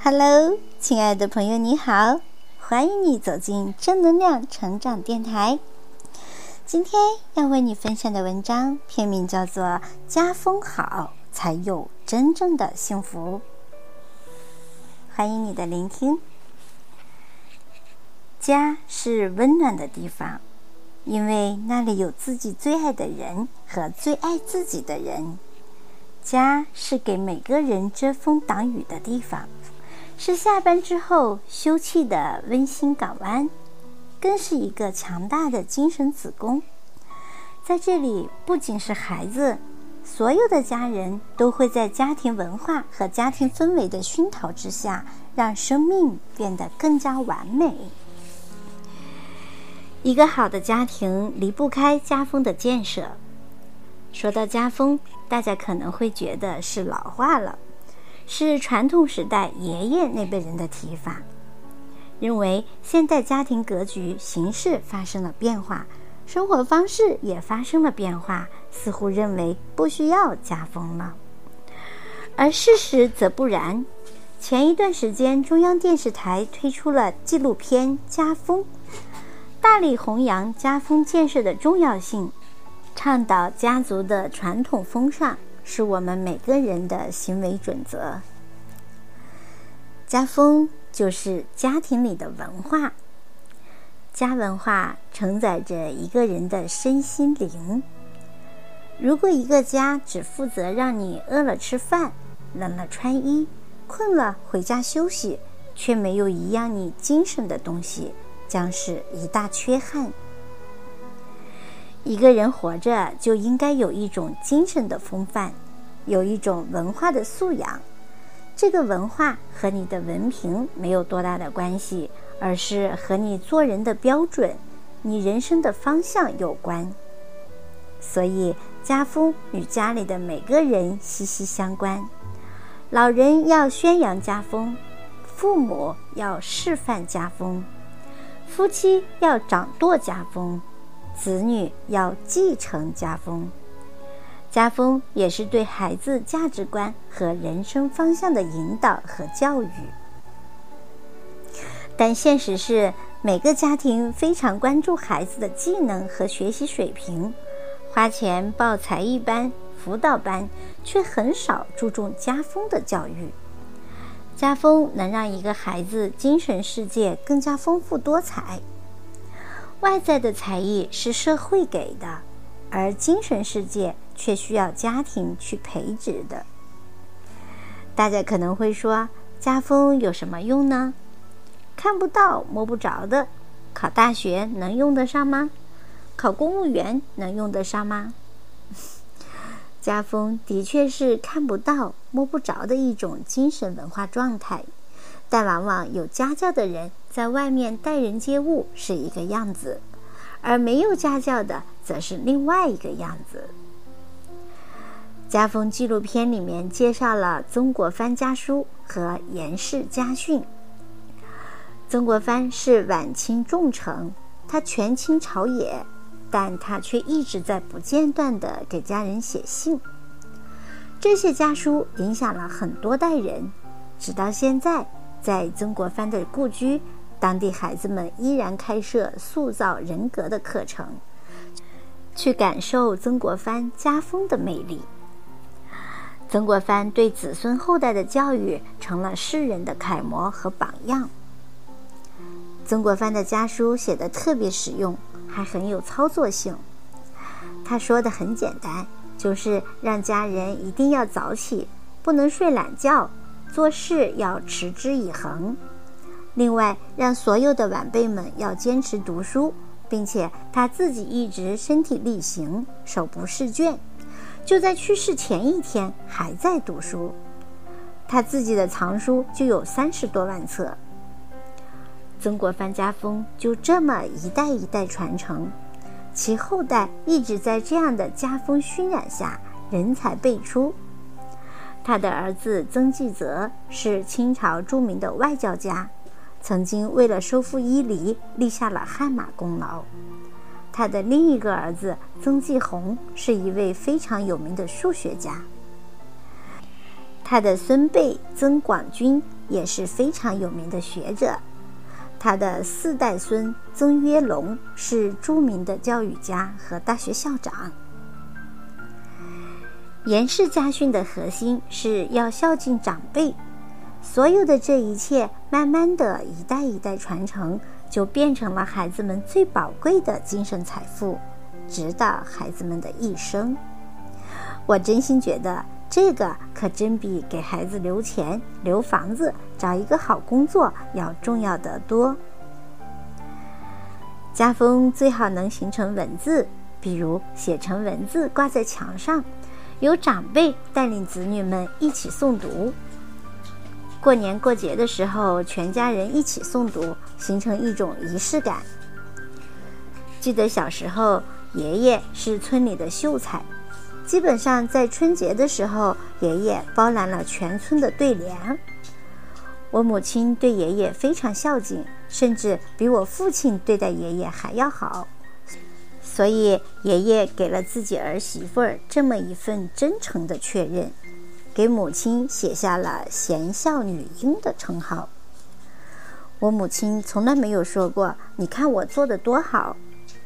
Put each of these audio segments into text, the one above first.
Hello，亲爱的朋友，你好，欢迎你走进正能量成长电台。今天要为你分享的文章片名叫做《家风好才有真正的幸福》，欢迎你的聆听。家是温暖的地方，因为那里有自己最爱的人和最爱自己的人。家是给每个人遮风挡雨的地方。是下班之后休憩的温馨港湾，更是一个强大的精神子宫。在这里，不仅是孩子，所有的家人都会在家庭文化和家庭氛围的熏陶之下，让生命变得更加完美。一个好的家庭离不开家风的建设。说到家风，大家可能会觉得是老化了。是传统时代爷爷那辈人的提法，认为现代家庭格局形式发生了变化，生活方式也发生了变化，似乎认为不需要家风了。而事实则不然。前一段时间，中央电视台推出了纪录片《家风》，大力弘扬家风建设的重要性，倡导家族的传统风尚。是我们每个人的行为准则。家风就是家庭里的文化，家文化承载着一个人的身心灵。如果一个家只负责让你饿了吃饭、冷了穿衣、困了回家休息，却没有一样你精神的东西，将是一大缺憾。一个人活着就应该有一种精神的风范，有一种文化的素养。这个文化和你的文凭没有多大的关系，而是和你做人的标准、你人生的方向有关。所以，家风与家里的每个人息息相关。老人要宣扬家风，父母要示范家风，夫妻要掌舵家风。子女要继承家风，家风也是对孩子价值观和人生方向的引导和教育。但现实是，每个家庭非常关注孩子的技能和学习水平，花钱报才艺班、辅导班，却很少注重家风的教育。家风能让一个孩子精神世界更加丰富多彩。外在的才艺是社会给的，而精神世界却需要家庭去培植的。大家可能会说，家风有什么用呢？看不到、摸不着的，考大学能用得上吗？考公务员能用得上吗？家风的确是看不到、摸不着的一种精神文化状态。但往往有家教的人在外面待人接物是一个样子，而没有家教的则是另外一个样子。家风纪录片里面介绍了曾国藩家书和严氏家训。曾国藩是晚清重臣，他权倾朝野，但他却一直在不间断地给家人写信。这些家书影响了很多代人，直到现在。在曾国藩的故居，当地孩子们依然开设塑造人格的课程，去感受曾国藩家风的魅力。曾国藩对子孙后代的教育成了世人的楷模和榜样。曾国藩的家书写得特别实用，还很有操作性。他说的很简单，就是让家人一定要早起，不能睡懒觉。做事要持之以恒，另外让所有的晚辈们要坚持读书，并且他自己一直身体力行，手不释卷，就在去世前一天还在读书。他自己的藏书就有三十多万册。曾国藩家风就这么一代一代传承，其后代一直在这样的家风熏染下，人才辈出。他的儿子曾纪泽是清朝著名的外交家，曾经为了收复伊犁立下了汗马功劳。他的另一个儿子曾纪红是一位非常有名的数学家。他的孙辈曾广钧也是非常有名的学者。他的四代孙曾约龙是著名的教育家和大学校长。严氏家训的核心是要孝敬长辈，所有的这一切，慢慢的一代一代传承，就变成了孩子们最宝贵的精神财富，直到孩子们的一生。我真心觉得，这个可真比给孩子留钱、留房子、找一个好工作要重要得多。家风最好能形成文字，比如写成文字挂在墙上。由长辈带领子女们一起诵读，过年过节的时候，全家人一起诵读，形成一种仪式感。记得小时候，爷爷是村里的秀才，基本上在春节的时候，爷爷包揽了全村的对联。我母亲对爷爷非常孝敬，甚至比我父亲对待爷爷还要好。所以，爷爷给了自己儿媳妇儿这么一份真诚的确认，给母亲写下了“贤孝女英”的称号。我母亲从来没有说过“你看我做的多好”，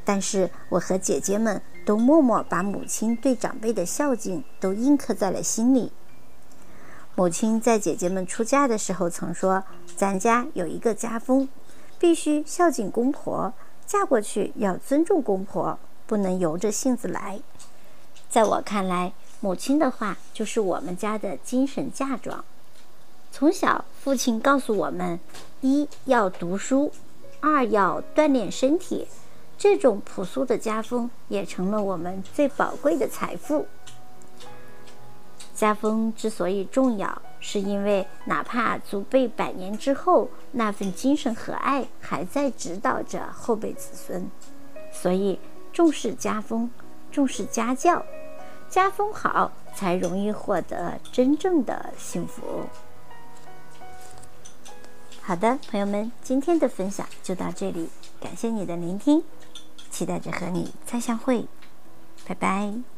但是我和姐姐们都默默把母亲对长辈的孝敬都印刻在了心里。母亲在姐姐们出嫁的时候曾说：“咱家有一个家风，必须孝敬公婆。”嫁过去要尊重公婆，不能由着性子来。在我看来，母亲的话就是我们家的精神嫁妆。从小，父亲告诉我们：一要读书，二要锻炼身体。这种朴素的家风也成了我们最宝贵的财富。家风之所以重要，是因为哪怕祖辈百年之后，那份精神和爱还在指导着后辈子孙。所以重视家风，重视家教，家风好才容易获得真正的幸福。好的，朋友们，今天的分享就到这里，感谢你的聆听，期待着和你再相会，拜拜。